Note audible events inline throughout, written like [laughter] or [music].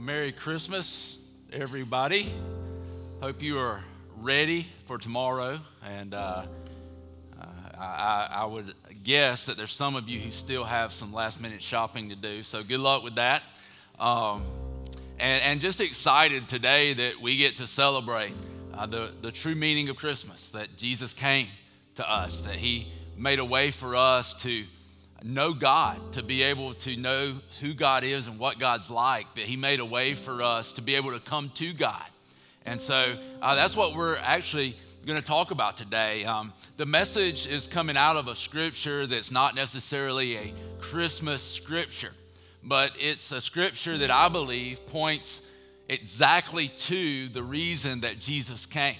Merry Christmas, everybody. Hope you are ready for tomorrow. And uh, uh, I, I, would guess that there's some of you who still have some last minute shopping to do. So good luck with that. Um, and, and, just excited today that we get to celebrate uh, the, the true meaning of Christmas that Jesus came to us, that He made a way for us to know God, to be able to know who God is and what God's like, that He made a way for us to be able to come to God. And so uh, that's what we're actually going to talk about today. Um, the message is coming out of a scripture that's not necessarily a Christmas scripture, but it's a scripture that I believe points exactly to the reason that Jesus came.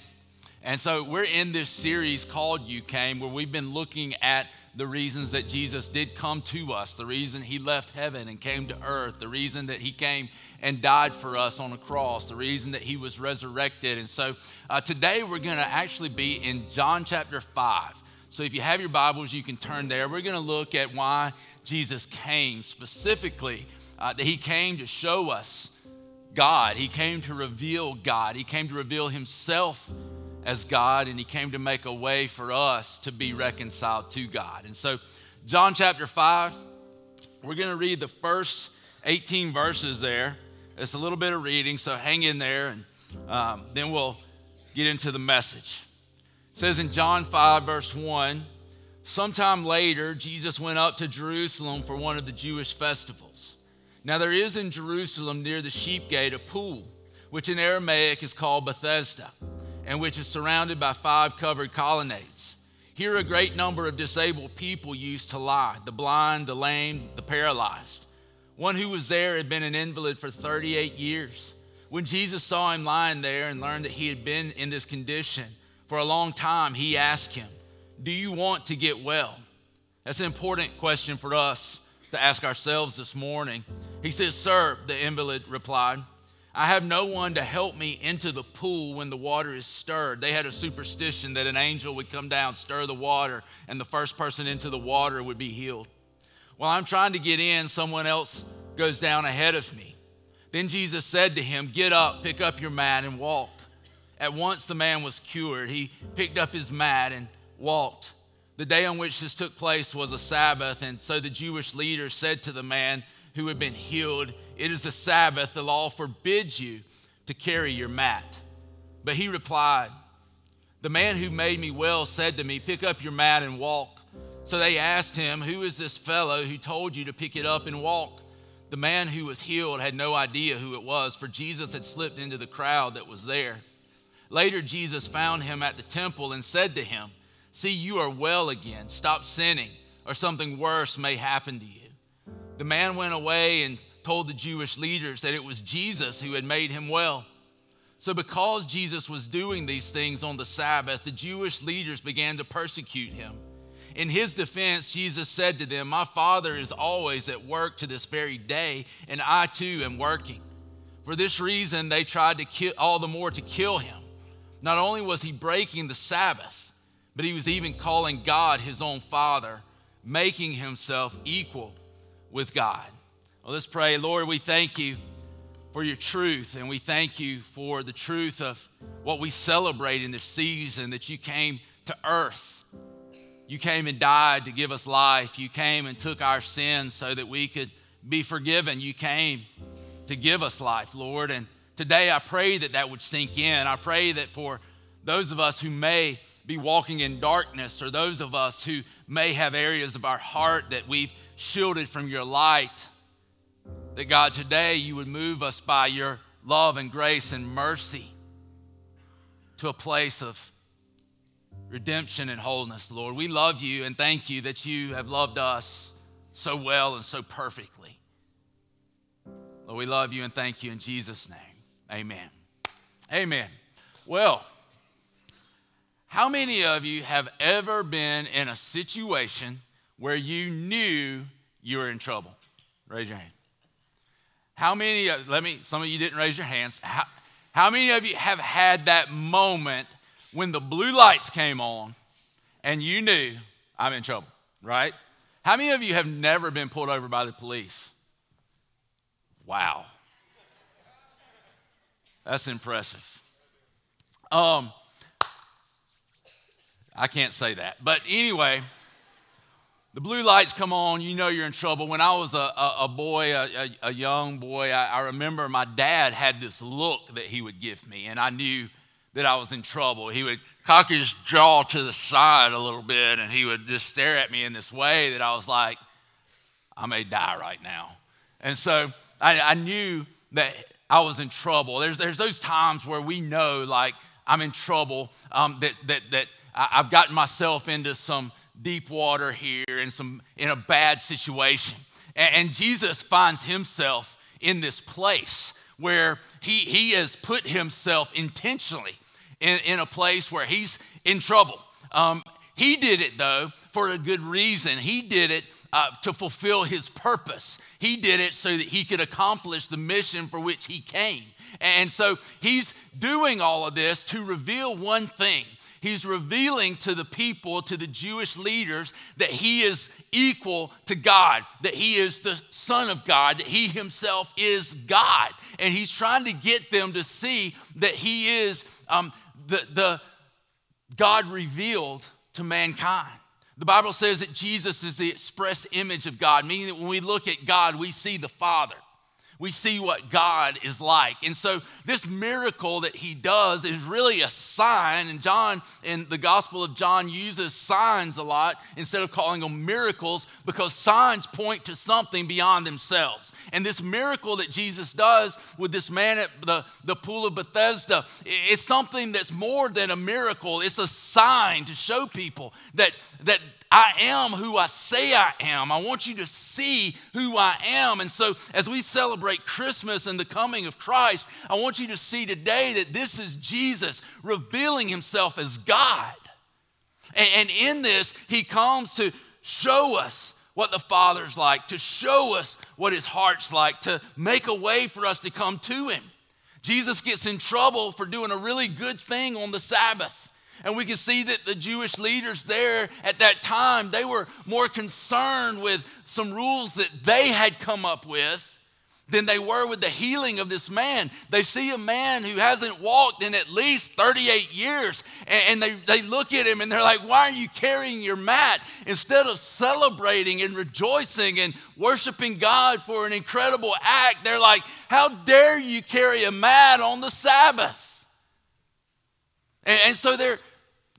And so we're in this series called You Came, where we've been looking at the reasons that Jesus did come to us, the reason he left heaven and came to earth, the reason that he came and died for us on a cross, the reason that he was resurrected. And so uh, today we're going to actually be in John chapter 5. So if you have your Bibles, you can turn there. We're going to look at why Jesus came, specifically, uh, that he came to show us God, he came to reveal God, he came to reveal himself as God, and He came to make a way for us to be reconciled to God. And so, John chapter 5, we're going to read the first 18 verses there. It's a little bit of reading, so hang in there, and um, then we'll get into the message. It says in John 5, verse 1 Sometime later, Jesus went up to Jerusalem for one of the Jewish festivals. Now, there is in Jerusalem near the sheep gate a pool, which in Aramaic is called Bethesda and which is surrounded by five covered colonnades. Here, a great number of disabled people used to lie the blind, the lame, the paralyzed. One who was there had been an invalid for 38 years. When Jesus saw him lying there and learned that he had been in this condition for a long time, he asked him, Do you want to get well? That's an important question for us to ask ourselves this morning. He says, Sir, the invalid replied, I have no one to help me into the pool when the water is stirred. They had a superstition that an angel would come down, stir the water, and the first person into the water would be healed. While I'm trying to get in, someone else goes down ahead of me. Then Jesus said to him, Get up, pick up your mat, and walk. At once the man was cured. He picked up his mat and walked. The day on which this took place was a Sabbath, and so the Jewish leaders said to the man, who had been healed, It is the Sabbath. The law forbids you to carry your mat. But he replied, The man who made me well said to me, Pick up your mat and walk. So they asked him, Who is this fellow who told you to pick it up and walk? The man who was healed had no idea who it was, for Jesus had slipped into the crowd that was there. Later, Jesus found him at the temple and said to him, See, you are well again. Stop sinning, or something worse may happen to you. The man went away and told the Jewish leaders that it was Jesus who had made him well. So, because Jesus was doing these things on the Sabbath, the Jewish leaders began to persecute him. In his defense, Jesus said to them, My Father is always at work to this very day, and I too am working. For this reason, they tried to kill all the more to kill him. Not only was he breaking the Sabbath, but he was even calling God his own Father, making himself equal with God. Well, let's pray. Lord, we thank you for your truth, and we thank you for the truth of what we celebrate in this season that you came to earth. You came and died to give us life. You came and took our sins so that we could be forgiven. You came to give us life, Lord. And today I pray that that would sink in. I pray that for those of us who may be walking in darkness, or those of us who may have areas of our heart that we've shielded from your light. That God, today you would move us by your love and grace and mercy to a place of redemption and wholeness, Lord. We love you and thank you that you have loved us so well and so perfectly. Lord, we love you and thank you in Jesus' name. Amen. Amen. Well, how many of you have ever been in a situation where you knew you were in trouble? Raise your hand. How many, let me, some of you didn't raise your hands. How, how many of you have had that moment when the blue lights came on and you knew I'm in trouble, right? How many of you have never been pulled over by the police? Wow. That's impressive. Um, I can't say that. But anyway, the blue lights come on, you know you're in trouble. When I was a, a, a boy, a, a, young boy, I, I remember my dad had this look that he would give me, and I knew that I was in trouble. He would cock his jaw to the side a little bit, and he would just stare at me in this way that I was like, I may die right now. And so I, I knew that I was in trouble. There's, there's those times where we know, like, I'm in trouble, um, that, that, that I've gotten myself into some deep water here and some in a bad situation. And, Jesus finds himself in this place where he, he has put himself intentionally in, in a place where he's in trouble. Um, he did it, though, for a good reason. He did it uh, to fulfill his purpose. He did it so that he could accomplish the mission for which he came. And so he's doing all of this to reveal one thing. He's revealing to the people, to the Jewish leaders, that he is equal to God, that he is the Son of God, that he himself is God. And he's trying to get them to see that he is um, the, the God revealed to mankind. The Bible says that Jesus is the express image of God, meaning that when we look at God, we see the Father we see what God is like. And so, this miracle that he does is really a sign. And John, in the Gospel of John, uses signs a lot instead of calling them miracles because signs point to something beyond themselves. And this miracle that Jesus does with this man at the, the pool of Bethesda is something that's more than a miracle, it's a sign to show people that, that I am who I say I am. I want you to see who I am. And so, as we celebrate Christmas and the coming of Christ, I want you to see today that this is Jesus revealing himself as God. And, in this, he comes to show us what the Father's like, to show us what his heart's like, to make a way for us to come to him. Jesus gets in trouble for doing a really good thing on the Sabbath. And we can see that the Jewish leaders there at that time, they were more concerned with some rules that they had come up with than they were with the healing of this man. They see a man who hasn't walked in at least 38 years, and they, they look at him and they're like, Why are you carrying your mat? Instead of celebrating and rejoicing and worshiping God for an incredible act, they're like, How dare you carry a mat on the Sabbath? And, and so they're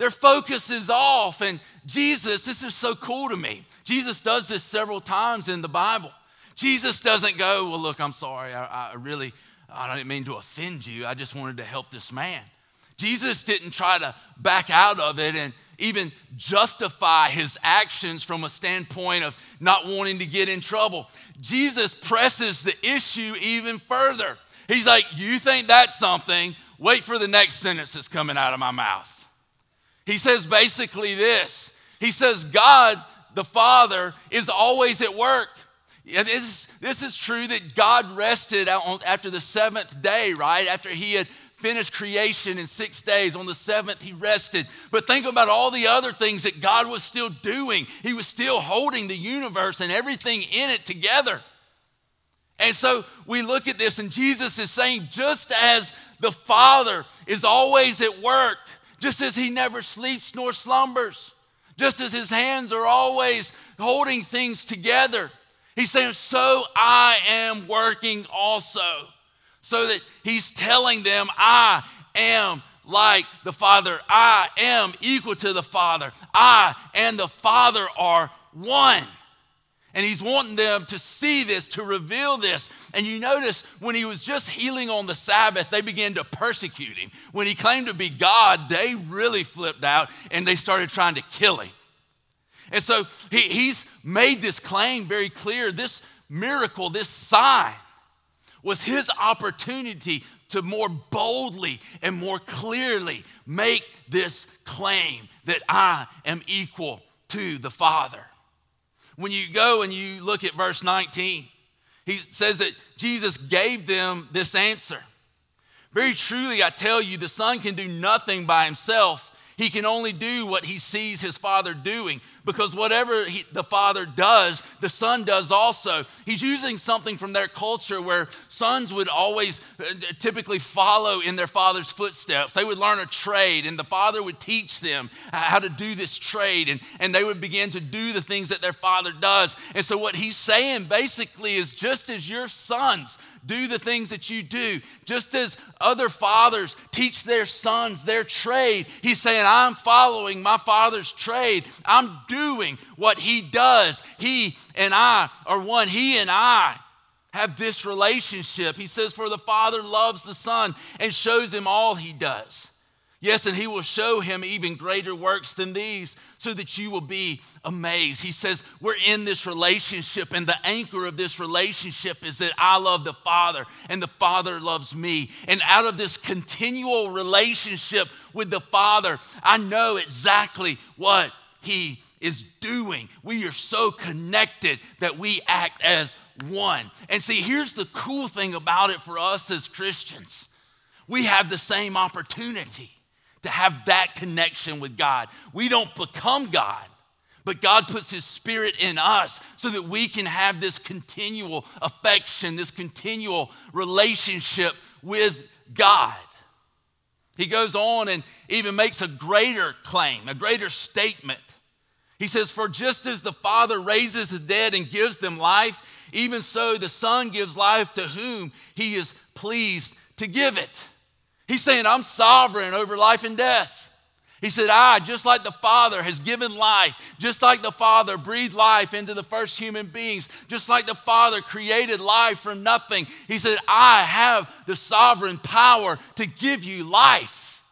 their focus is off. And Jesus, this is so cool to me. Jesus does this several times in the Bible. Jesus doesn't go, Well, look, I'm sorry. I, I really, I didn't mean to offend you. I just wanted to help this man. Jesus didn't try to back out of it and even justify his actions from a standpoint of not wanting to get in trouble. Jesus presses the issue even further. He's like, You think that's something? Wait for the next sentence that's coming out of my mouth. He says basically this He says, God the Father is always at work. This, this is true that God rested after the seventh day, right? After he had finished creation in six days. On the seventh, he rested. But think about all the other things that God was still doing. He was still holding the universe and everything in it together. And so we look at this, and Jesus is saying, just as the Father is always at work, just as he never sleeps nor slumbers, just as his hands are always holding things together. He's saying, So I am working also. So that he's telling them, I am like the Father. I am equal to the Father. I and the Father are one. And he's wanting them to see this, to reveal this. And you notice when he was just healing on the Sabbath, they began to persecute him. When he claimed to be God, they really flipped out and they started trying to kill him. And so he, he's made this claim very clear. This miracle, this sign, was his opportunity to more boldly and more clearly make this claim that I am equal to the Father. When you go and you look at verse 19, he says that Jesus gave them this answer. Very truly, I tell you, the Son can do nothing by himself. He can only do what he sees his father doing because whatever he, the father does, the son does also. He's using something from their culture where sons would always uh, typically follow in their father's footsteps. They would learn a trade, and the father would teach them how to do this trade, and, and they would begin to do the things that their father does. And so, what he's saying basically is just as your sons do the things that you do. Just as other fathers teach their sons their trade, he's saying, I'm following my father's trade. I'm doing what he does. He and I are one. He and I have this relationship. He says, For the Father loves the Son and shows him all he does. Yes, and he will show him even greater works than these so that you will be amazed. He says, We're in this relationship, and the anchor of this relationship is that I love the Father and the Father loves me. And out of this continual relationship with the Father, I know exactly what he is doing. We are so connected that we act as one. And see, here's the cool thing about it for us as Christians we have the same opportunity to have that connection with God. We don't become God, but God puts His Spirit in us so that we can have this continual affection, this continual relationship with God. He goes on and even makes a greater claim, a greater statement. He says, For just as the Father raises the dead and gives them life, even so the Son gives life to whom He is pleased to give it. He's saying, I'm sovereign over life and death. He said, I, just like the Father has given life, just like the Father breathed life into the first human beings, just like the Father created life from nothing, He said, I have the sovereign power to give you life.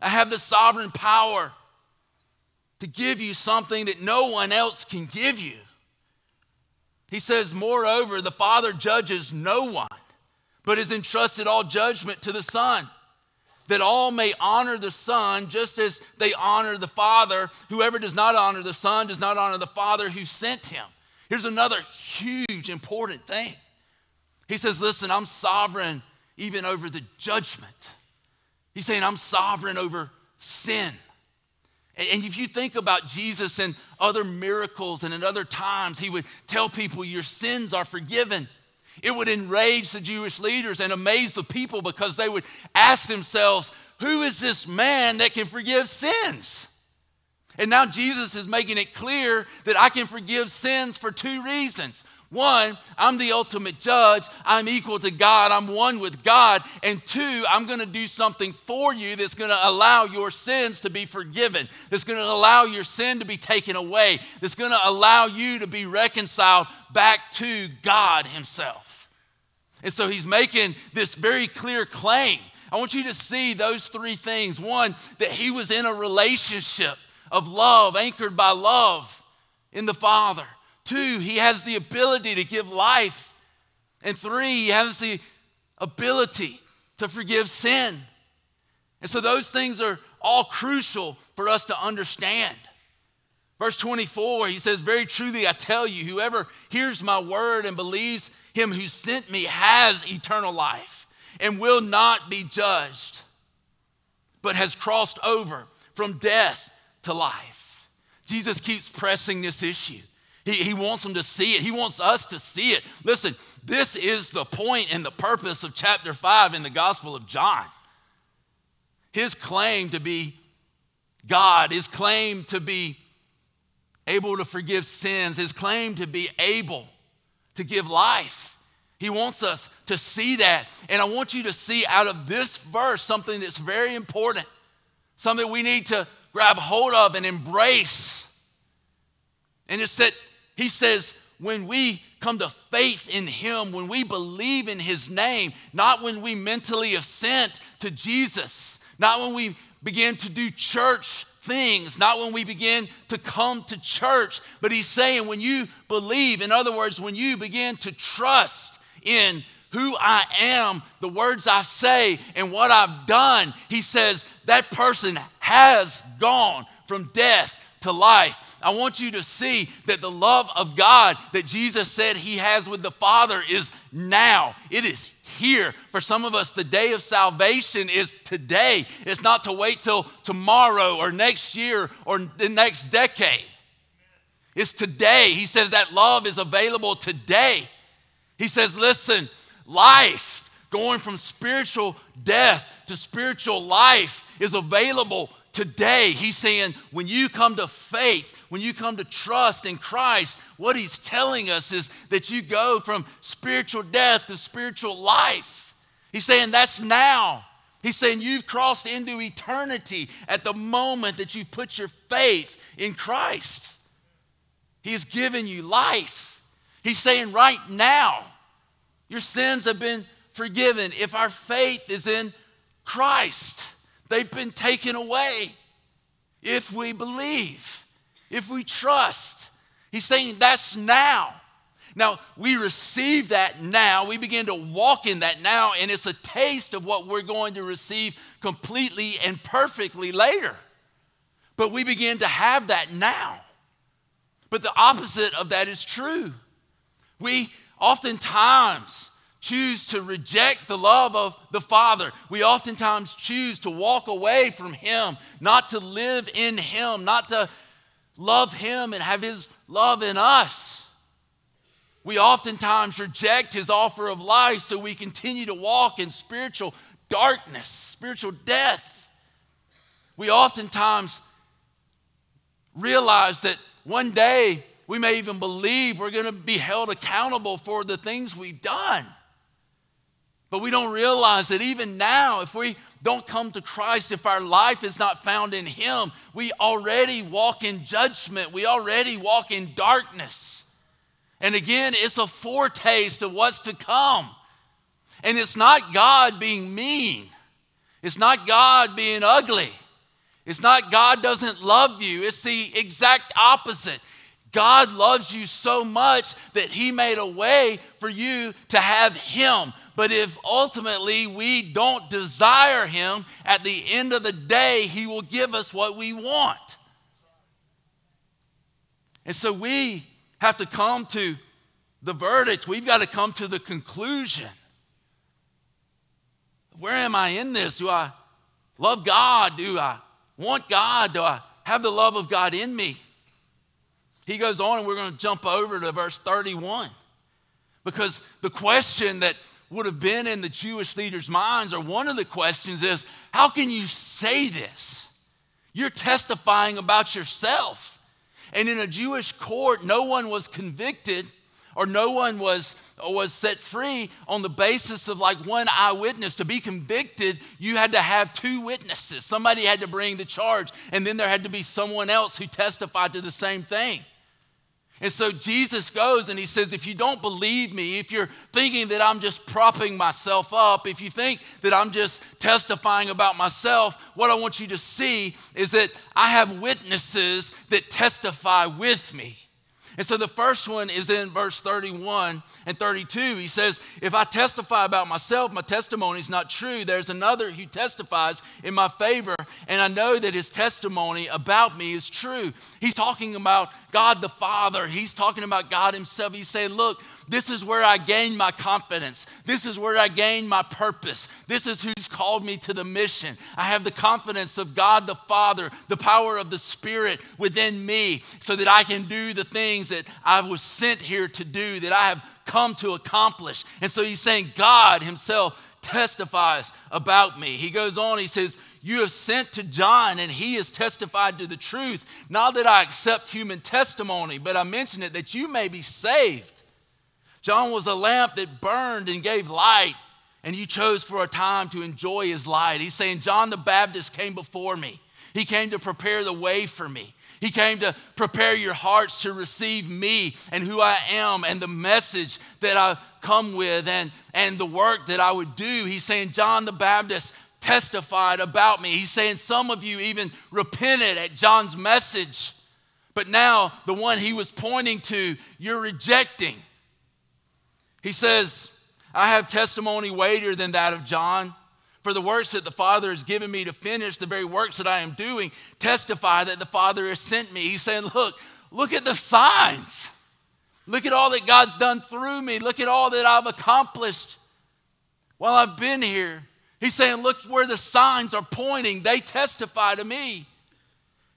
I have the sovereign power to give you something that no one else can give you. He says, Moreover, the Father judges no one, but has entrusted all judgment to the Son that all may honor the Son just as they honor the Father. Whoever does not honor the Son does not honor the Father who sent him. Here's another huge, important thing. He says, Listen, I'm sovereign even over the judgment. He's saying, I'm sovereign over sin. And if you think about Jesus and other miracles and in other times, he would tell people, Your sins are forgiven. It would enrage the Jewish leaders and amaze the people because they would ask themselves, Who is this man that can forgive sins? And now Jesus is making it clear that I can forgive sins for two reasons. One, I'm the ultimate judge. I'm equal to God. I'm one with God. And two, I'm going to do something for you that's going to allow your sins to be forgiven, that's going to allow your sin to be taken away, that's going to allow you to be reconciled back to God Himself. And so He's making this very clear claim. I want you to see those three things. One, that He was in a relationship of love, anchored by love in the Father. Two, he has the ability to give life. And three, he has the ability to forgive sin. And so those things are all crucial for us to understand. Verse 24, he says, Very truly I tell you, whoever hears my word and believes him who sent me has eternal life and will not be judged, but has crossed over from death to life. Jesus keeps pressing this issue. He, he wants them to see it. He wants us to see it. Listen, this is the point and the purpose of chapter 5 in the Gospel of John. His claim to be God, his claim to be able to forgive sins, his claim to be able to give life. He wants us to see that. And I want you to see out of this verse something that's very important, something we need to grab hold of and embrace. And it's that he says, when we come to faith in Him, when we believe in His name, not when we mentally assent to Jesus, not when we begin to do church things, not when we begin to come to church, but He's saying when you believe, in other words, when you begin to trust in who I am, the words I say, and what I've done, He says that person has gone from death to life. I want you to see that the love of God that Jesus said he has with the Father is now. It is here. For some of us, the day of salvation is today. It's not to wait till tomorrow or next year or the next decade. It's today. He says that love is available today. He says, listen, life, going from spiritual death to spiritual life, is available today. He's saying, when you come to faith, when you come to trust in Christ, what he's telling us is that you go from spiritual death to spiritual life. He's saying that's now. He's saying you've crossed into eternity at the moment that you've put your faith in Christ. He's given you life. He's saying right now, your sins have been forgiven if our faith is in Christ. They've been taken away if we believe if we trust. He's saying that's now. Now, we receive that now. We begin to walk in that now, and it's a taste of what we're going to receive completely and perfectly later. But we begin to have that now. But the opposite of that is true. We oftentimes choose to reject the love of the Father. We oftentimes choose to walk away from Him, not to live in Him, not to love Him and have His love in us. We oftentimes reject His offer of life, so we continue to walk in spiritual darkness, spiritual death. We oftentimes realize that one day we may even believe we're going to be held accountable for the things we've done. But we don't realize that even now, if we don't come to Christ, if our life is not found in Him, we already walk in judgment. We already walk in darkness. And again, it's a foretaste of what's to come. And it's not God being mean, it's not God being ugly, it's not God doesn't love you. It's the exact opposite. God loves you so much that He made a way for you to have Him. But if ultimately we don't desire Him, at the end of the day, He will give us what we want. And so we have to come to the verdict. We've got to come to the conclusion. Where am I in this? Do I love God? Do I want God? Do I have the love of God in me? He goes on, and we're going to jump over to verse 31. Because the question that would have been in the Jewish leaders' minds, or one of the questions is, How can you say this? You're testifying about yourself. And in a Jewish court, no one was convicted or no one was, was set free on the basis of like one eyewitness. To be convicted, you had to have two witnesses. Somebody had to bring the charge, and then there had to be someone else who testified to the same thing. And so Jesus goes and he says, If you don't believe me, if you're thinking that I'm just propping myself up, if you think that I'm just testifying about myself, what I want you to see is that I have witnesses that testify with me. And so the first one is in verse 31 and 32. He says, If I testify about myself, my testimony is not true. There's another who testifies in my favor, and I know that his testimony about me is true. He's talking about God the Father, he's talking about God himself. He's saying, Look, this is where I gain my confidence. This is where I gain my purpose. This is who's called me to the mission. I have the confidence of God the Father, the power of the Spirit within me, so that I can do the things that I was sent here to do, that I have come to accomplish. And so he's saying, God Himself testifies about me. He goes on, he says, You have sent to John, and he has testified to the truth. Not that I accept human testimony, but I mention it that you may be saved. John was a lamp that burned and gave light, and you chose for a time to enjoy his light. He's saying, John the Baptist came before me. He came to prepare the way for me. He came to prepare your hearts to receive me and who I am and the message that I come with and, and the work that I would do. He's saying, John the Baptist testified about me. He's saying, some of you even repented at John's message. But now, the one he was pointing to, you're rejecting. He says, I have testimony weightier than that of John. For the works that the Father has given me to finish, the very works that I am doing, testify that the Father has sent me. He's saying, Look, look at the signs. Look at all that God's done through me. Look at all that I've accomplished. while I've been here. He's saying, Look where the signs are pointing. They testify to me.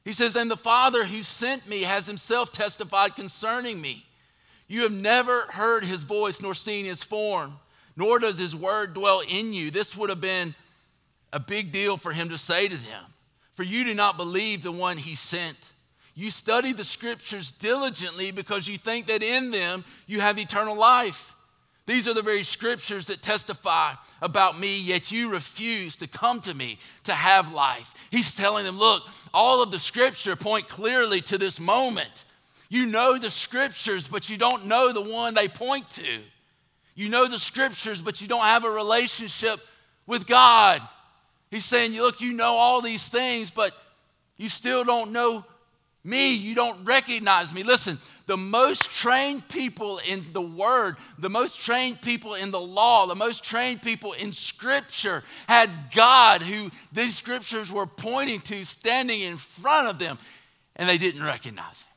He says, And the Father who sent me has himself testified concerning me. You have never heard his voice nor seen his form, nor does his word dwell in you. This would have been a big deal for him to say to them. For you do not believe the one he sent. You study the scriptures diligently because you think that in them you have eternal life. These are the very scriptures that testify about me, yet you refuse to come to me to have life. He's telling them, look, all of the scripture point clearly to this moment. You know the scriptures, but you don't know the one they point to. You know the scriptures, but you don't have a relationship with God. He's saying, look, you know all these things, but you still don't know me. You don't recognize me. Listen, the most trained people in the Word, the most trained people in the law, the most trained people in Scripture had God who these Scriptures were pointing to standing in front of them, and they didn't recognize Him.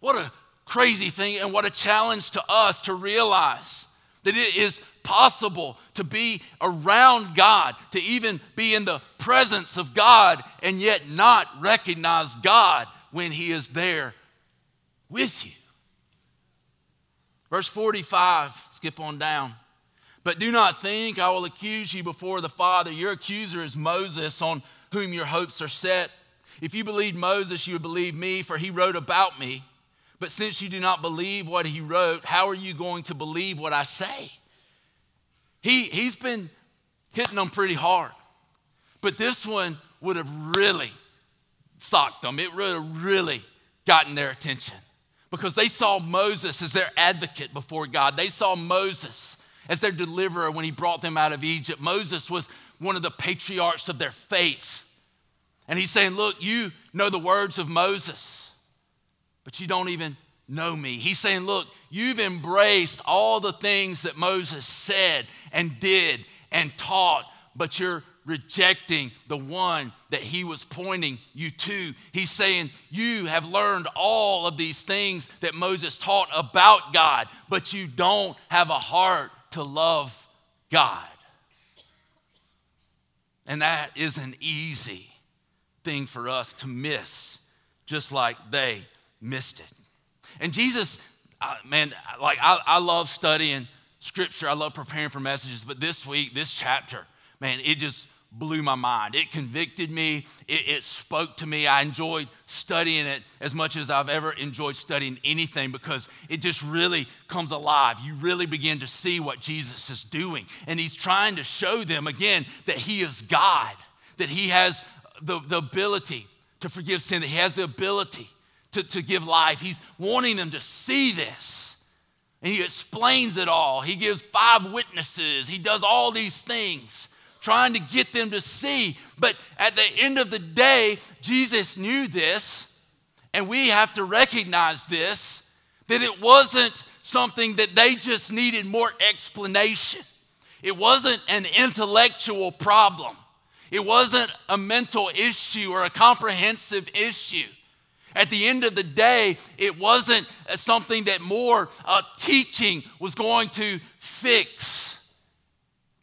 What a crazy thing, and what a challenge to us to realize that it is possible to be around God, to even be in the presence of God, and yet not recognize God when He is there with you. Verse 45, skip on down. But do not think I will accuse you before the Father. Your accuser is Moses, on whom your hopes are set. If you believed Moses, you would believe me, for he wrote about me. But since you do not believe what he wrote, how are you going to believe what I say? He, he's been hitting them pretty hard. But this one would have really socked them. It would have really gotten their attention because they saw Moses as their advocate before God. They saw Moses as their deliverer when he brought them out of Egypt. Moses was one of the patriarchs of their faith. And he's saying, Look, you know the words of Moses, but you don't even know me. He's saying, Look, you've embraced all the things that Moses said and did and taught, but you're rejecting the one that he was pointing you to. He's saying, You have learned all of these things that Moses taught about God, but you don't have a heart to love God. And that is an easy thing for us to miss, just like they missed it. And Jesus, uh, man, like I, I love studying scripture, I love preparing for messages, but this week, this chapter, man, it just blew my mind. It convicted me, it, it, spoke to me. I enjoyed studying it as much as I've ever enjoyed studying anything because it just really comes alive. You really begin to see what Jesus is doing. And he's trying to show them again that he is God, that he has the, the ability to forgive sin, that he has the ability to, to give life. He's wanting them to see this. And he explains it all. He gives five witnesses. He does all these things trying to get them to see. But at the end of the day, Jesus knew this, and we have to recognize this that it wasn't something that they just needed more explanation. It wasn't an intellectual problem. It wasn't a mental issue or a comprehensive issue. At the end of the day, it wasn't something that more uh, teaching was going to fix.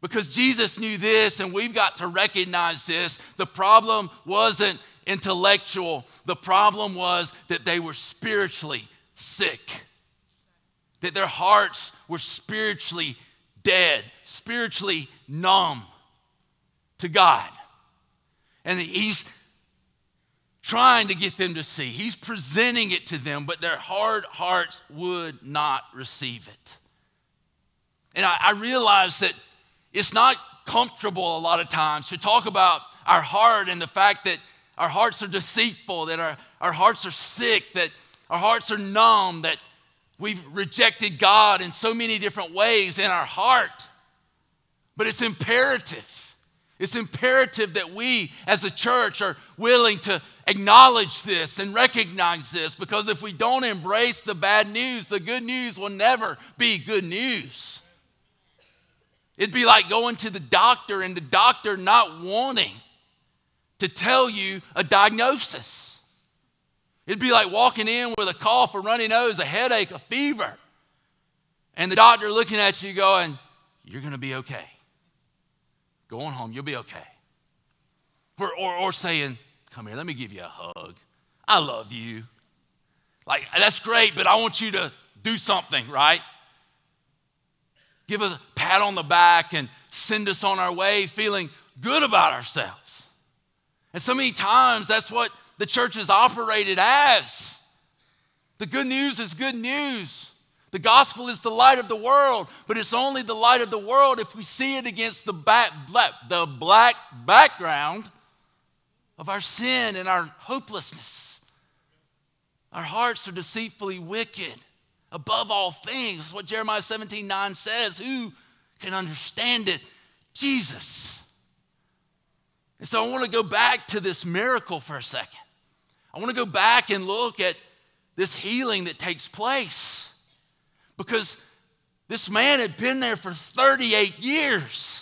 Because Jesus knew this, and we've got to recognize this. The problem wasn't intellectual, the problem was that they were spiritually sick, that their hearts were spiritually dead, spiritually numb to God. And He's trying to get them to see. He's presenting it to them, but their hard hearts would not receive it. And I, I realize that it's not comfortable a lot of times to talk about our heart and the fact that our hearts are deceitful, that our, our hearts are sick, that our hearts are numb, that we've rejected God in so many different ways in our heart. But it's imperative. It's imperative that we as a church are willing to acknowledge this and recognize this because if we don't embrace the bad news, the good news will never be good news. It'd be like going to the doctor and the doctor not wanting to tell you a diagnosis. It'd be like walking in with a cough, a runny nose, a headache, a fever, and the doctor looking at you going, you're going to be okay. Going home, you'll be okay. Or, or, or saying, Come here, let me give you a hug. I love you. Like, that's great, but I want you to do something, right? Give us a pat on the back and send us on our way feeling good about ourselves. And so many times, that's what the church has operated as. The good news is good news. The gospel is the light of the world, but it's only the light of the world if we see it against the, black, the black background of our sin and our hopelessness. Our hearts are deceitfully wicked above all things. what Jeremiah 17 9 says. Who can understand it? Jesus. And so I want to go back to this miracle for a second. I want to go back and look at this healing that takes place because this man had been there for 38 years.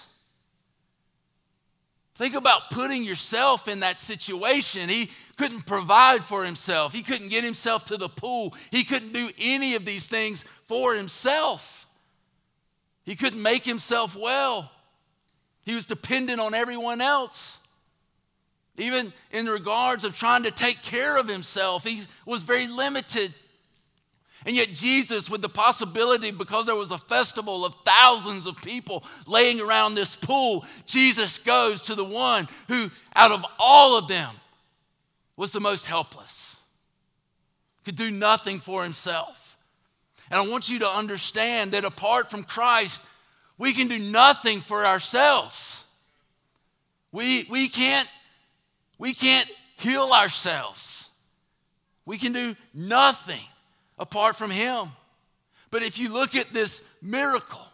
Think about putting yourself in that situation. He couldn't provide for himself, he couldn't get himself to the pool, he couldn't do any of these things for himself. He couldn't make himself well. He was dependent on everyone else. Even in regards of trying to take care of himself, he was very limited. And yet, Jesus, with the possibility, because there was a festival of thousands of people laying around this pool, Jesus goes to the one who, out of all of them, was the most helpless, could do nothing for himself. And I want you to understand that apart from Christ, we can do nothing for ourselves. We, we, can't, we can't heal ourselves. We can do nothing apart from him. But if you look at this miracle,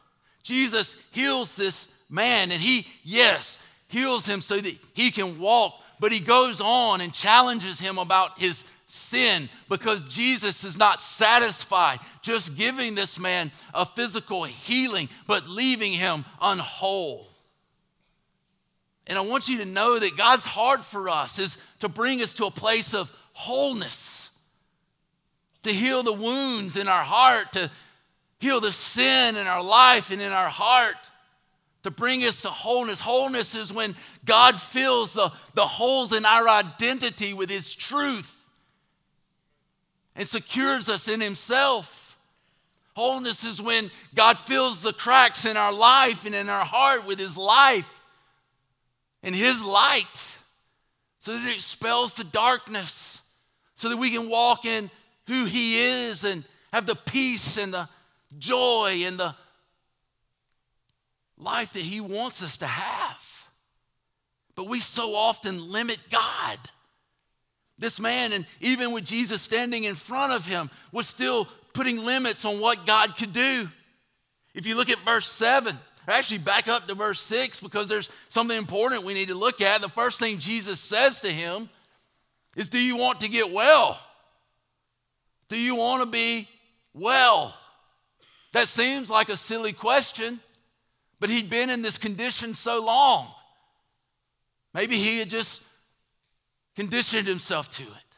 Jesus heals this man, and he, yes, heals him so that he can walk, but he goes on and challenges him about his sin because Jesus is not satisfied just giving this man a physical healing, but leaving him unwhole. And I want you to know that God's heart for us is to bring us to a place of wholeness to heal the wounds in our heart, to heal the sin in our life and in our heart, to bring us to wholeness. Wholeness is when God fills the, the holes in our identity with His truth and secures us in Himself. Wholeness is when God fills the cracks in our life and in our heart with His life and His light so that it expels the darkness, so that we can walk in who He is and have the peace and the joy and the life that He wants us to have. But we so often limit God. This man, and even with Jesus standing in front of him, was still putting limits on what God could do. If you look at verse 7, or actually back up to verse 6 because there's something important we need to look at. The first thing Jesus says to him is, Do you want to get well? Do you want to be well? That seems like a silly question, but he'd been in this condition so long. Maybe he had just conditioned himself to it.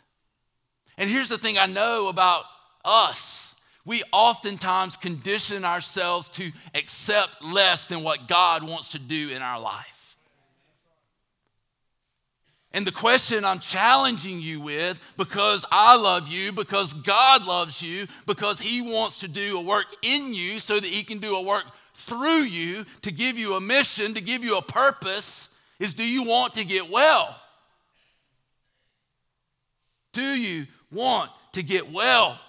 And here's the thing I know about us we oftentimes condition ourselves to accept less than what God wants to do in our life. And the question I'm challenging you with, because I love you, because God loves you, because He wants to do a work in you so that He can do a work through you to give you a mission, to give you a purpose, is do you want to get well? Do you want to get well?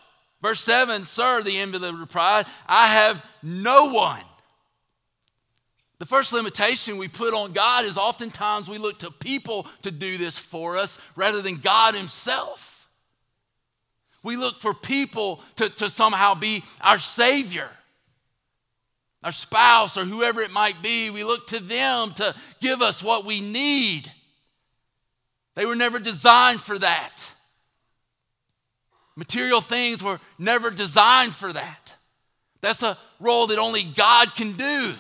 Verse 7, sir, the invalid replied, I have no one the first limitation we put on God is oftentimes we look to people to do this for us rather than God Himself. We look for people to, to somehow be our Savior, our spouse, or whoever it might be. We look to them to give us what we need. They were never designed for that. Material things were never designed for that. That's a role that only God can do.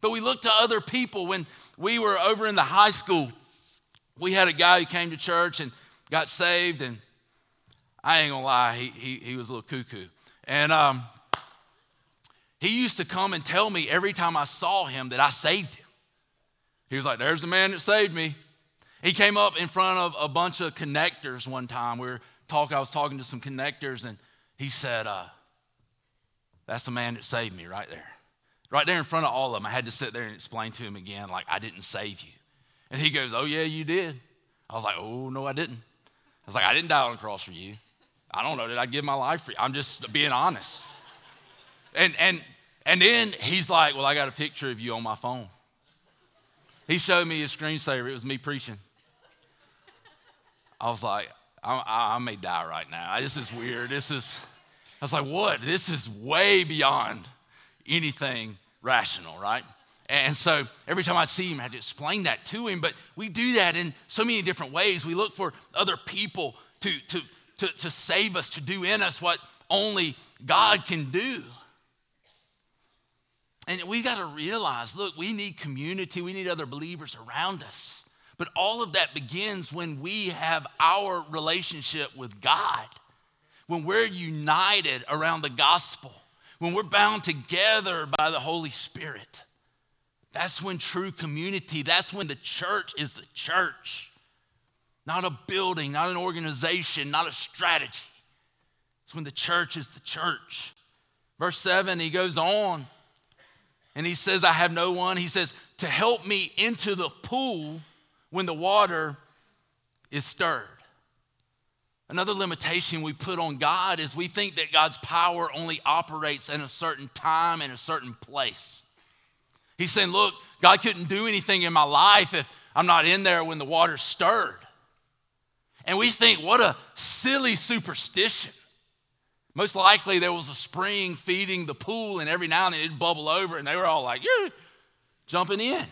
But we look to other people. When we were over in the high school, we had a guy who came to church and got saved, and I ain't gonna lie, he, he, he was a little cuckoo. And um, He used to come and tell me every time I saw him that I saved him. He was like, There's the man that saved me. He came up in front of a bunch of connectors one time. We were talking, I was talking to some connectors, and he said, uh, That's the man that saved me right there. Right there in front of all of them. I had to sit there and explain to him again, like, I didn't save you. And he goes, Oh, yeah, you did. I was like, Oh, no, I didn't. I was like, I didn't die on the cross for you. I don't know, did I give my life for you? I'm just being honest. And, and, and then he's like, Well, I got a picture of you on my phone. He showed me his screensaver. It was me preaching. I was like, I, I, I may die right now. This is weird. This is, I was like, what? This is way beyond anything rational, right? And so every time I see him, I had to explain that to him. But we do that in so many different ways. We look for other people to, to, to, to save us, to do in us what only God can do. And we got to realize look, we need community, we need other believers around us. But all of that begins when we have our relationship with God, when we're united around the gospel, when we're bound together by the Holy Spirit. That's when true community, that's when the church is the church. Not a building, not an organization, not a strategy. It's when the church is the church. Verse 7, he goes on and he says, I have no one. He says, to help me into the pool when the water is stirred. Another limitation we put on God is we think that God's power only operates in a certain time and a certain place. He's saying, Look, God couldn't do anything in my life if I'm not in there when the water's stirred. And we think, what a silly superstition. Most likely there was a spring feeding the pool, and every now and then it'd bubble over, and they were all like, yeah, jumping in.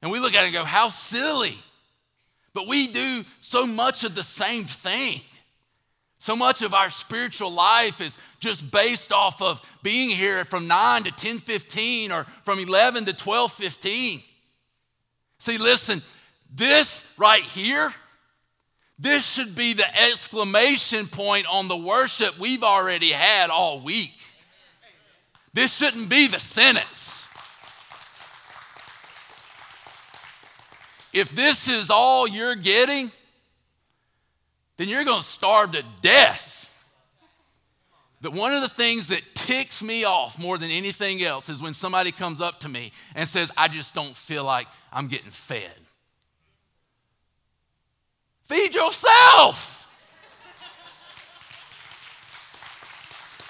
And we look at it and go, how silly. But we do so much of the same thing. So much of our spiritual life is just based off of being here from 9 to 10 15 or from 11 to 12 15. See, listen, this right here, this should be the exclamation point on the worship we've already had all week. This shouldn't be the sentence. If this is all you're getting, then you're going to starve to death. But one of the things that ticks me off more than anything else is when somebody comes up to me and says, I just don't feel like I'm getting fed. Feed yourself.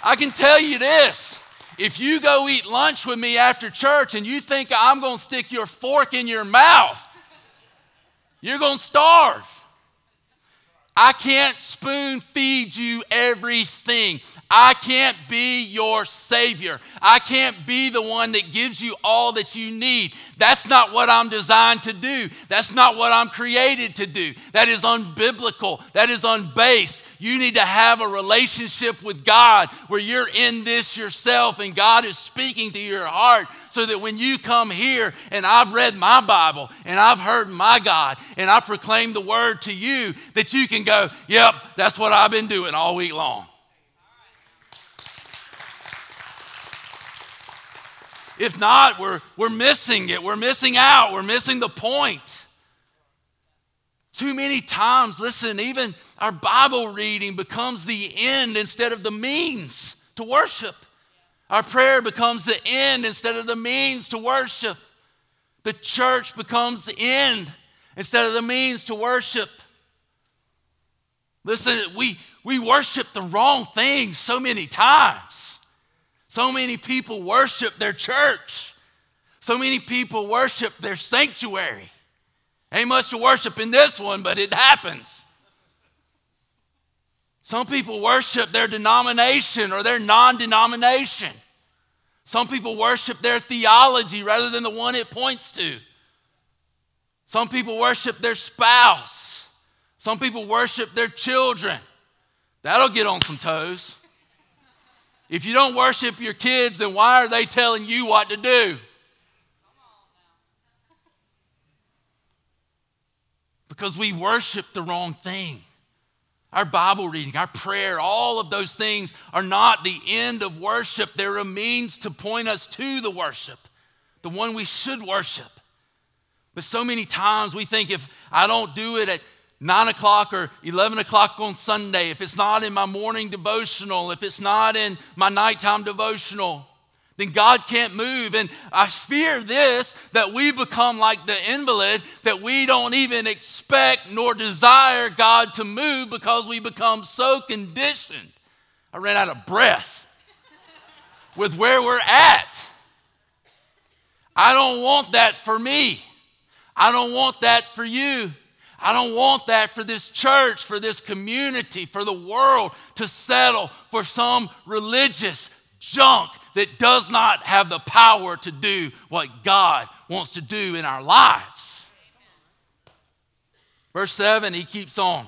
I can tell you this if you go eat lunch with me after church and you think I'm going to stick your fork in your mouth, you're going to starve. I can't spoon feed you everything. I can't be your Savior. I can't be the one that gives you all that you need. That's not what I'm designed to do. That's not what I'm created to do. That is unbiblical. That is unbased. You need to have a relationship with God where you're in this yourself and God is speaking to your heart so that when you come here and I've read my Bible and I've heard my God and I proclaim the word to you, that you can go, Yep, that's what I've been doing all week long. If not, we're, we're missing it. We're missing out. We're missing the point. Too many times, listen, even our Bible reading becomes the end instead of the means to worship. Our prayer becomes the end instead of the means to worship. The church becomes the end instead of the means to worship. Listen, we, we worship the wrong things so many times. So many people worship their church. So many people worship their sanctuary. Ain't much to worship in this one, but it happens. Some people worship their denomination or their non denomination. Some people worship their theology rather than the one it points to. Some people worship their spouse. Some people worship their children. That'll get on some toes. If you don't worship your kids, then why are they telling you what to do? Because we worship the wrong thing. Our Bible reading, our prayer, all of those things are not the end of worship. They're a means to point us to the worship, the one we should worship. But so many times we think if I don't do it at nine o'clock or 11 o'clock on Sunday, if it's not in my morning devotional, if it's not in my nighttime devotional, then God can't move. And I fear this that we become like the invalid, that we don't even expect nor desire God to move because we become so conditioned. I ran out of breath with where we're at. I don't want that for me. I don't want that for you. I don't want that for this church, for this community, for the world to settle for some religious junk that does not have the power to do what God wants to do in our lives. Verse 7, he keeps on.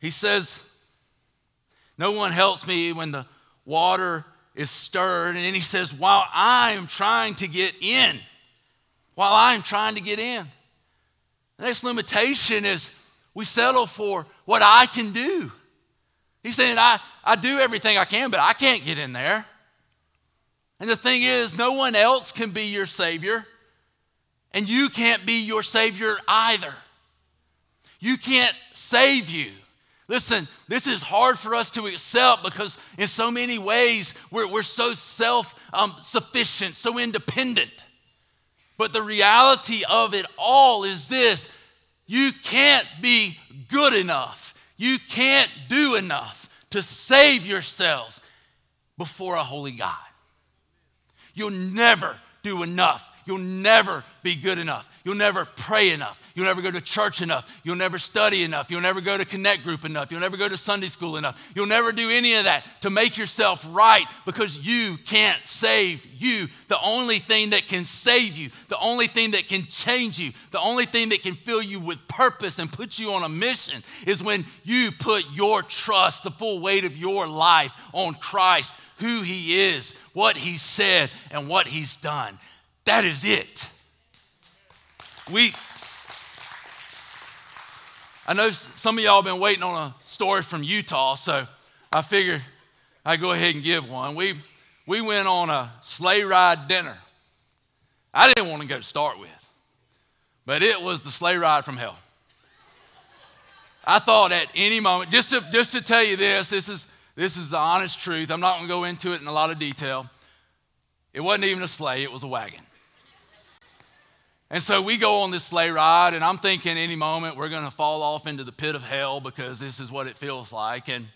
He says, No one helps me when the water is stirred. And then he says, While I am trying to get in, while I am trying to get in. The next limitation is we settle for what I can do. He's saying, I, I do everything I can, but I can't get in there. And the thing is, no one else can be your Savior, and you can't be your Savior either. You can't save you. Listen, this is hard for us to accept because, in so many ways, we're, we're so self um, sufficient, so independent. But the reality of it all is this you can't be good enough you can't do enough to save yourselves before a holy God. You'll never do enough You'll never be good enough. You'll never pray enough. You'll never go to church enough. You'll never study enough. You'll never go to connect group enough. You'll never go to Sunday school enough. You'll never do any of that to make yourself right because you can't save you. The only thing that can save you, the only thing that can change you, the only thing that can fill you with purpose and put you on a mission is when you put your trust, the full weight of your life on Christ, who He is, what He said, and what He's done. That is it. We, I know some of y'all have been waiting on a story from Utah, so I figured I'd go ahead and give one. We, we went on a sleigh ride dinner. I didn't want to go to start with, but it was the sleigh ride from hell. I thought at any moment, just to, just to tell you this, this is, this is the honest truth. I'm not going to go into it in a lot of detail. It wasn't even a sleigh, it was a wagon. And so we go on this sleigh ride, and I'm thinking any moment we're going to fall off into the pit of hell because this is what it feels like. And,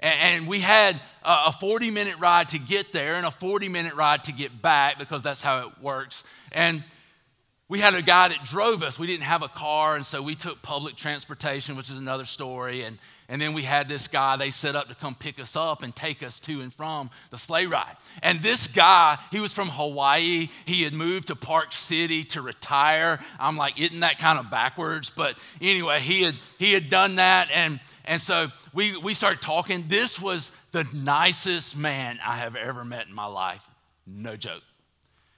and we had a 40 minute ride to get there and a 40 minute ride to get back because that's how it works. And we had a guy that drove us. We didn't have a car, and so we took public transportation, which is another story. And, and then we had this guy they set up to come pick us up and take us to and from the sleigh ride. And this guy, he was from Hawaii. He had moved to Park City to retire. I'm like, isn't that kind of backwards? But anyway, he had he had done that. And and so we we started talking. This was the nicest man I have ever met in my life. No joke.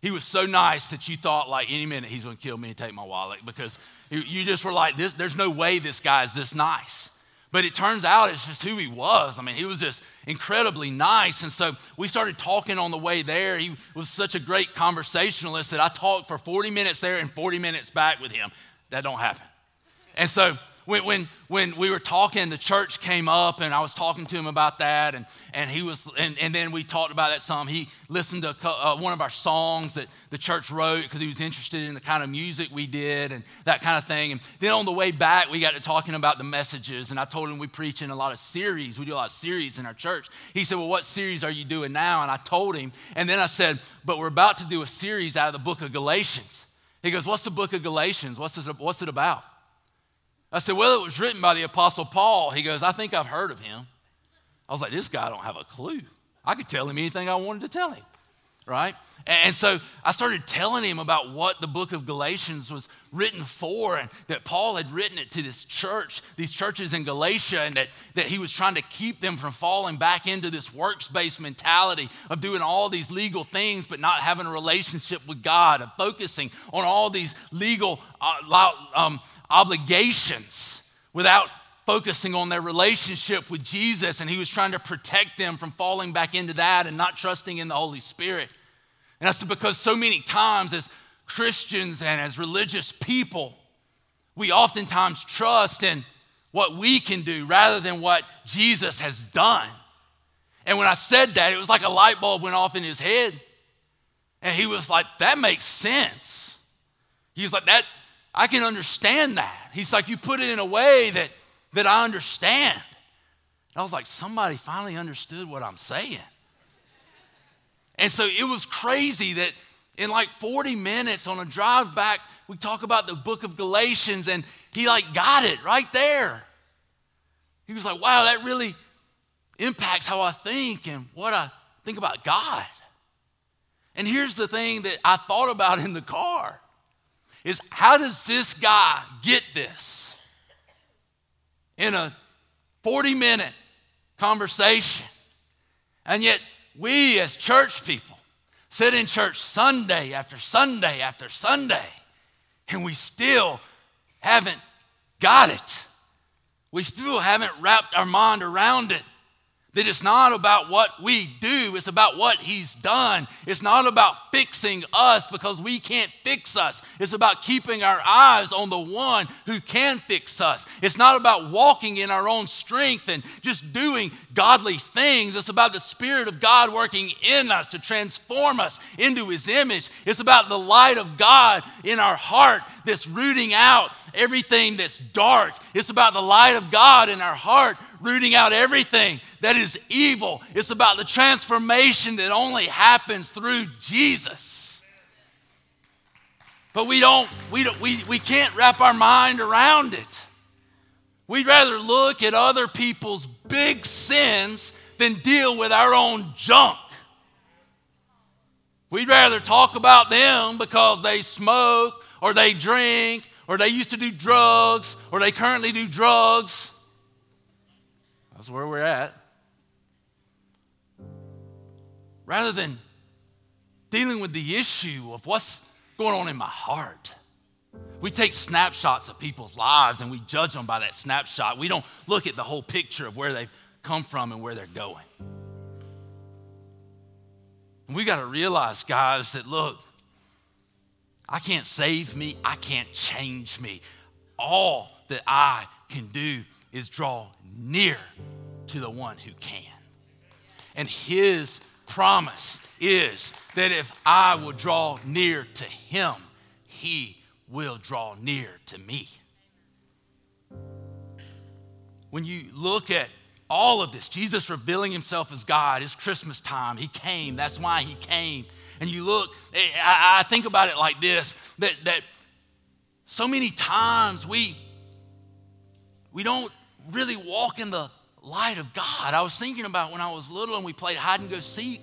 He was so nice that you thought like any minute he's going to kill me and take my wallet because you just were like this. There's no way this guy is this nice. But it turns out it's just who he was. I mean, he was just incredibly nice. And so we started talking on the way there. He was such a great conversationalist that I talked for 40 minutes there and 40 minutes back with him. That don't happen. And so when, when, when we were talking, the church came up and I was talking to him about that. And, and he was, and, and then we talked about that some. He listened to uh, one of our songs that the church wrote because he was interested in the kind of music we did and that kind of thing. And then on the way back, we got to talking about the messages. And I told him we preach in a lot of series. We do a lot of series in our church. He said, Well, what series are you doing now? And I told him. And then I said, But we're about to do a series out of the book of Galatians. He goes, What's the book of Galatians? What's it, what's it about? I said, Well, it was written by the Apostle Paul. He goes, I think I've heard of him. I was like, This guy don't have a clue. I could tell him anything I wanted to tell him, right? And so I started telling him about what the book of Galatians was written for, and that Paul had written it to this church, these churches in Galatia, and that, that he was trying to keep them from falling back into this works based mentality of doing all these legal things but not having a relationship with God, of focusing on all these legal uh, um, obligations without focusing on their relationship with Jesus, and he was trying to protect them from falling back into that and not trusting in the Holy Spirit. And that's because so many times, as Christians and as religious people, we oftentimes trust in what we can do rather than what Jesus has done. And when I said that, it was like a light bulb went off in his head. And he was like, that makes sense. He's like, that, I can understand that. He's like, you put it in a way that, that I understand. And I was like, somebody finally understood what I'm saying. And so it was crazy that in like 40 minutes on a drive back, we talk about the book of Galatians, and he like got it right there. He was like, wow, that really impacts how I think and what I think about God. And here's the thing that I thought about in the car is how does this guy get this in a 40 minute conversation? And yet we as church people sit in church Sunday after Sunday after Sunday and we still haven't got it. We still haven't wrapped our mind around it. That it's not about what we do, it's about what He's done. It's not about fixing us because we can't fix us. It's about keeping our eyes on the one who can fix us. It's not about walking in our own strength and just doing godly things. It's about the Spirit of God working in us to transform us into His image. It's about the light of God in our heart that's rooting out everything that's dark. It's about the light of God in our heart rooting out everything that is evil. It's about the transformation that only happens through Jesus. But we don't, we, don't, we, we can't wrap our mind around it. We'd rather look at other people's big sins than deal with our own junk. We'd rather talk about them because they smoke or they drink or they used to do drugs or they currently do drugs that's where we're at. Rather than dealing with the issue of what's going on in my heart. We take snapshots of people's lives and we judge them by that snapshot. We don't look at the whole picture of where they've come from and where they're going. And we got to realize, guys, that look, I can't save me, I can't change me. All that I can do is draw near to the one who can. And his promise is that if I will draw near to him, he will draw near to me. When you look at all of this, Jesus revealing himself as God, it's Christmas time. He came, that's why he came. And you look, eh, I, think about it like this that, that so many times we, we don't really walk in the light of God. I was thinking about when I was little and we played hide and go seek.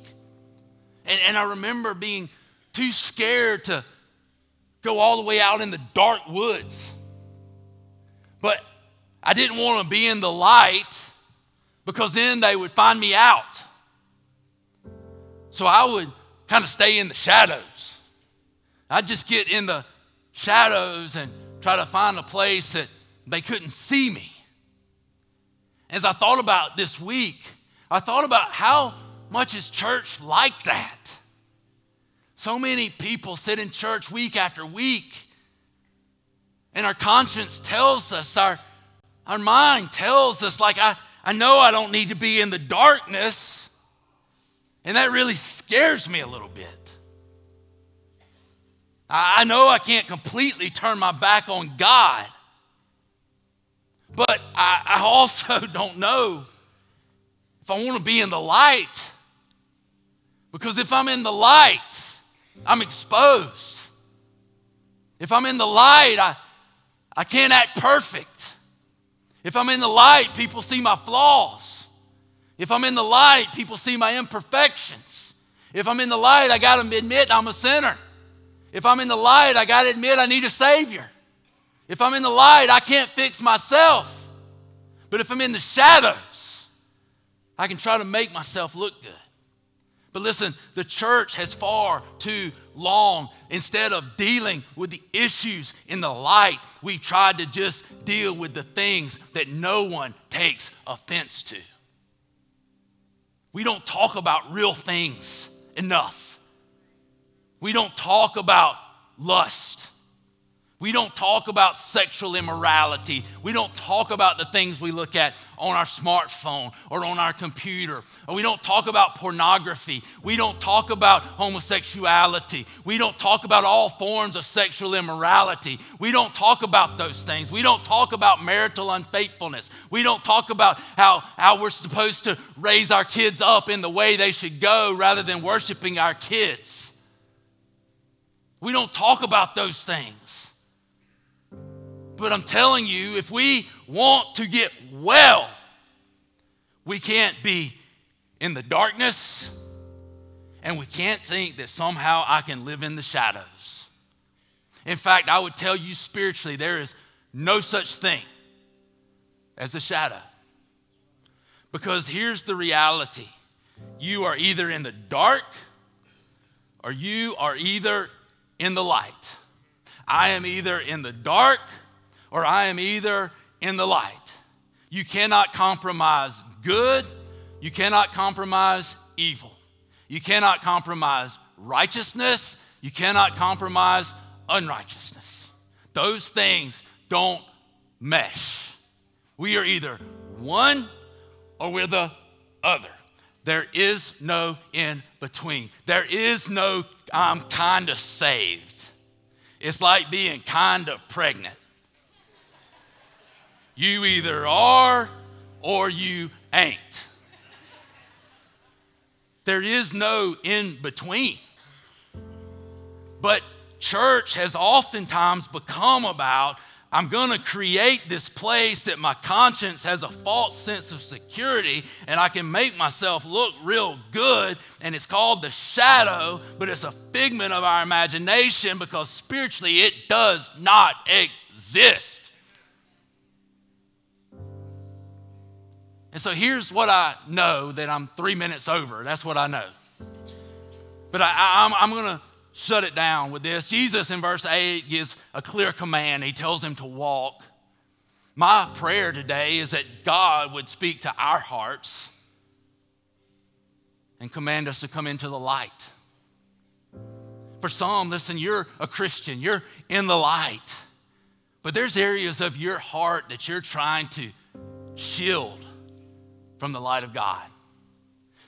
And, and I remember being too scared to go all the way out in the dark woods. But I didn't want to be in the light because then they would find me out. So I would kind of stay in the shadows. I'd just get in the shadows and try to find a place that they couldn't see me. As I thought about this week, I thought about how much is church like that? So many people sit in church week after week, and our conscience tells us, our, our mind tells us, like, I, I know I don't need to be in the darkness, and that really scares me a little bit. I, I know I can't completely turn my back on God. But I, I also [laughs] don't know if I want to be in the light. Because if I'm in the light, I'm exposed. If I'm in the light, I, I can't act perfect. If I'm in the light, people see my flaws. If I'm in the light, people see my imperfections. If I'm in the light, I got to admit I'm a sinner. If I'm in the light, I got to admit I need a Savior. If I'm in the light, I can't fix myself. But if I'm in the shadows, I can try to make myself look good. But listen, the church has far too long, instead of dealing with the issues in the light, we've tried to just deal with the things that no one takes offense to. We don't talk about real things enough. We don't talk about lust. We don't talk about sexual immorality. We don't talk about the things we look at on our smartphone or on our computer. Or we don't talk about pornography. We don't talk about homosexuality. We don't talk about all forms of sexual immorality. We don't talk about those things. We don't talk about marital unfaithfulness. We don't talk about how, how we're supposed to raise our kids up in the way they should go rather than worshiping our kids. We don't talk about those things. But I'm telling you, if we want to get well, we can't be in the darkness and we can't think that somehow I can live in the shadows. In fact, I would tell you spiritually, there is no such thing as the shadow. Because here's the reality you are either in the dark or you are either in the light. I am either in the dark or I am either in the light. You cannot compromise good, you cannot compromise evil. You cannot compromise righteousness, you cannot compromise unrighteousness. Those things don't mesh. We are either one or we're the other. There is no in between. There is no I'm kind of saved. It's like being kind of pregnant. You either are or you ain't. There is no in between. But church has oftentimes become about I'm going to create this place that my conscience has a false sense of security and I can make myself look real good. And it's called the shadow, but it's a figment of our imagination because spiritually it does not exist. And so here's what I know that I'm three minutes over. That's what I know. But I, am I'm, I'm going to shut it down with this. Jesus in verse 8 gives a clear command. He tells him to walk. My prayer today is that God would speak to our hearts and command us to come into the light. For some, listen, you're a Christian, you're in the light, but there's areas of your heart that you're trying to shield from the light of God.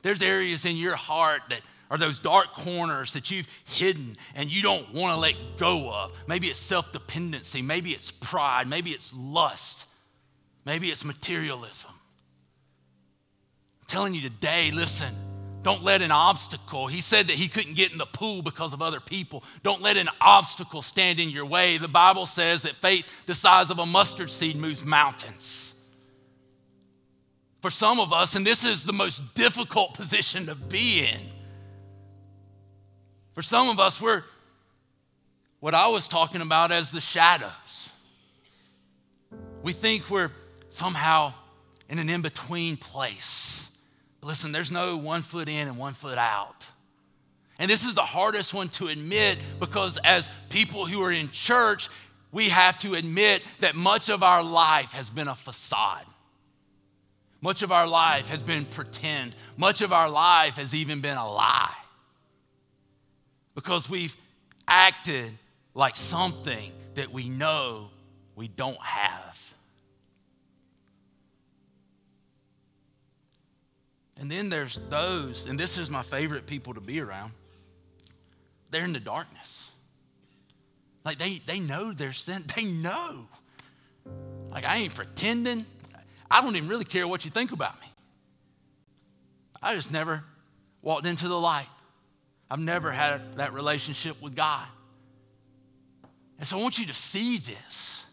There's areas in your heart that are those dark corners that you've hidden and you don't want to let go of. Maybe it's self dependency, maybe it's pride, maybe it's lust, maybe it's materialism. I'm telling you today, listen, don't let an obstacle, he said that he couldn't get in the pool because of other people. Don't let an obstacle stand in your way. The Bible says that faith the size of a mustard seed moves mountains for some of us, and this is the most difficult position to be in. For some of us, we're what I was talking about as the shadows. We think we're somehow in an in between place. But listen, there's no one foot in and one foot out. And this is the hardest one to admit because, as people who are in church, we have to admit that much of our life has been a facade. Much of our life has been pretend. Much of our life has even been a lie. Because we've acted like something that we know we don't have. And then there's those, and this is my favorite people to be around. They're in the darkness. Like they, they know their sin. They know. Like I ain't pretending. I don't even really care what you think about me. I just never walked into the light. I've never had that relationship with God. And so I want you to see this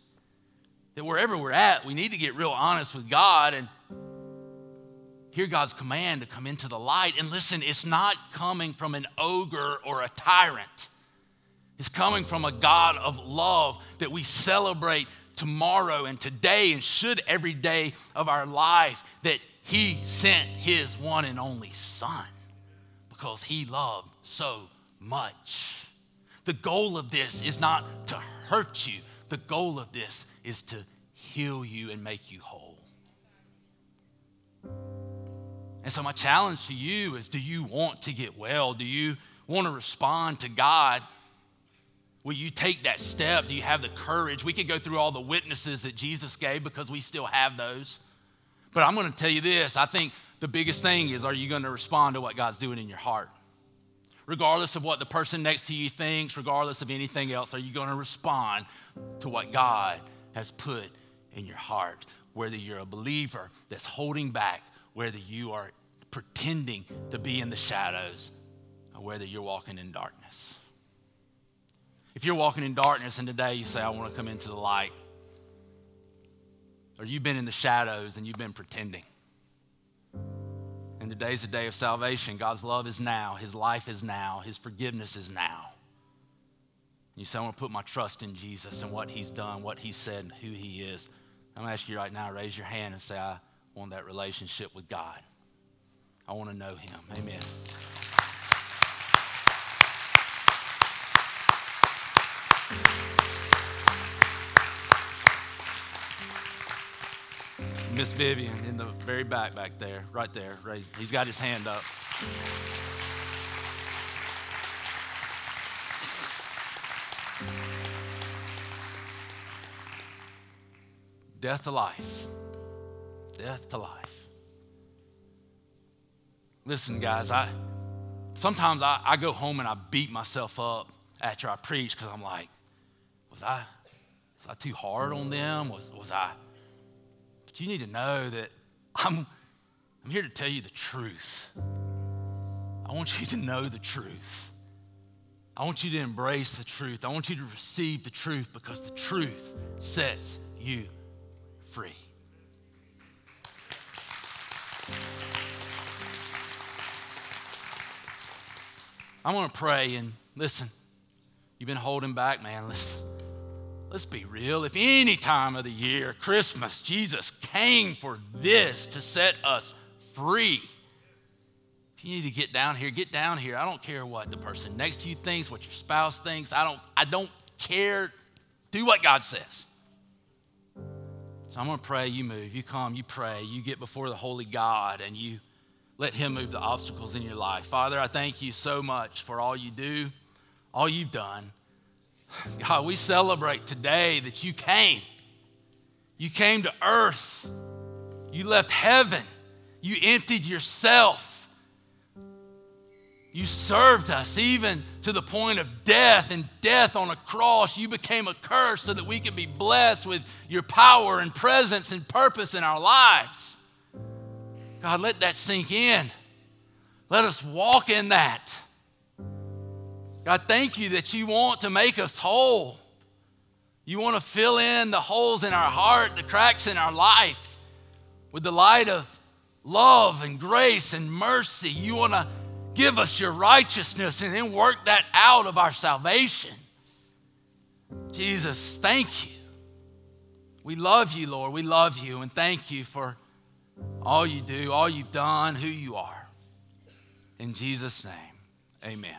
that wherever we're at, we need to get real honest with God and hear God's command to come into the light. And listen, it's not coming from an ogre or a tyrant, it's coming from a God of love that we celebrate tomorrow and today and should every day of our life that He sent His one and only Son because he loved so much. The goal of this is not to hurt you, the goal of this is to heal you and make you whole. And so, my challenge to you is do you want to get well? Do you want to respond to God? Will you take that step? Do you have the courage? We could go through all the witnesses that Jesus gave because we still have those. But I'm going to tell you this I think the biggest thing is are you going to respond to what God's doing in your heart? Regardless of what the person next to you thinks, regardless of anything else, are you going to respond to what God has put in your heart? Whether you're a believer that's holding back, whether you are pretending to be in the shadows, or whether you're walking in darkness. If you're walking in darkness and today you say, I want to come into the light, or you've been in the shadows and you've been pretending, and today's the day of salvation. God's love is now, His life is now, His forgiveness is now. And you say, I want to put my trust in Jesus and what He's done, what He said, and who He is. I'm going to ask you right now, raise your hand and say, I want that relationship with God. I want to know Him. Amen. Miss Vivian in the very back back there, right there. He's got his hand up. Death to life. Death to life. Listen, guys, I sometimes I, I go home and I beat myself up after I preach because I'm like, was I was I too hard on them? Was was I you need to know that I'm, I'm here to tell you the truth. I want you to know the truth. I want you to embrace the truth. I want you to receive the truth because the truth sets you free. I want to pray and listen. You've been holding back, man. Listen. Let's be real. If any time of the year, Christmas, Jesus came for this to set us free. If you need to get down here, get down here. I don't care what the person next to you thinks, what your spouse thinks. I don't, I don't care. Do what God says. So I'm going to pray, you move, you come, you pray, you get before the holy God, and you let Him move the obstacles in your life. Father, I thank you so much for all you do, all you've done. God, we celebrate today that you came. You came to earth. You left heaven. You emptied yourself. You served us even to the point of death and death on a cross. You became a curse so that we could be blessed with your power and presence and purpose in our lives. God, let that sink in. Let us walk in that. God, thank you that you want to make us whole. You want to fill in the holes in our heart, the cracks in our life with the light of love and grace and mercy. You want to give us your righteousness and then work that out of our salvation. Jesus, thank you. We love you, Lord. We love you and thank you for all you do, all you've done, who you are. In Jesus' name, amen.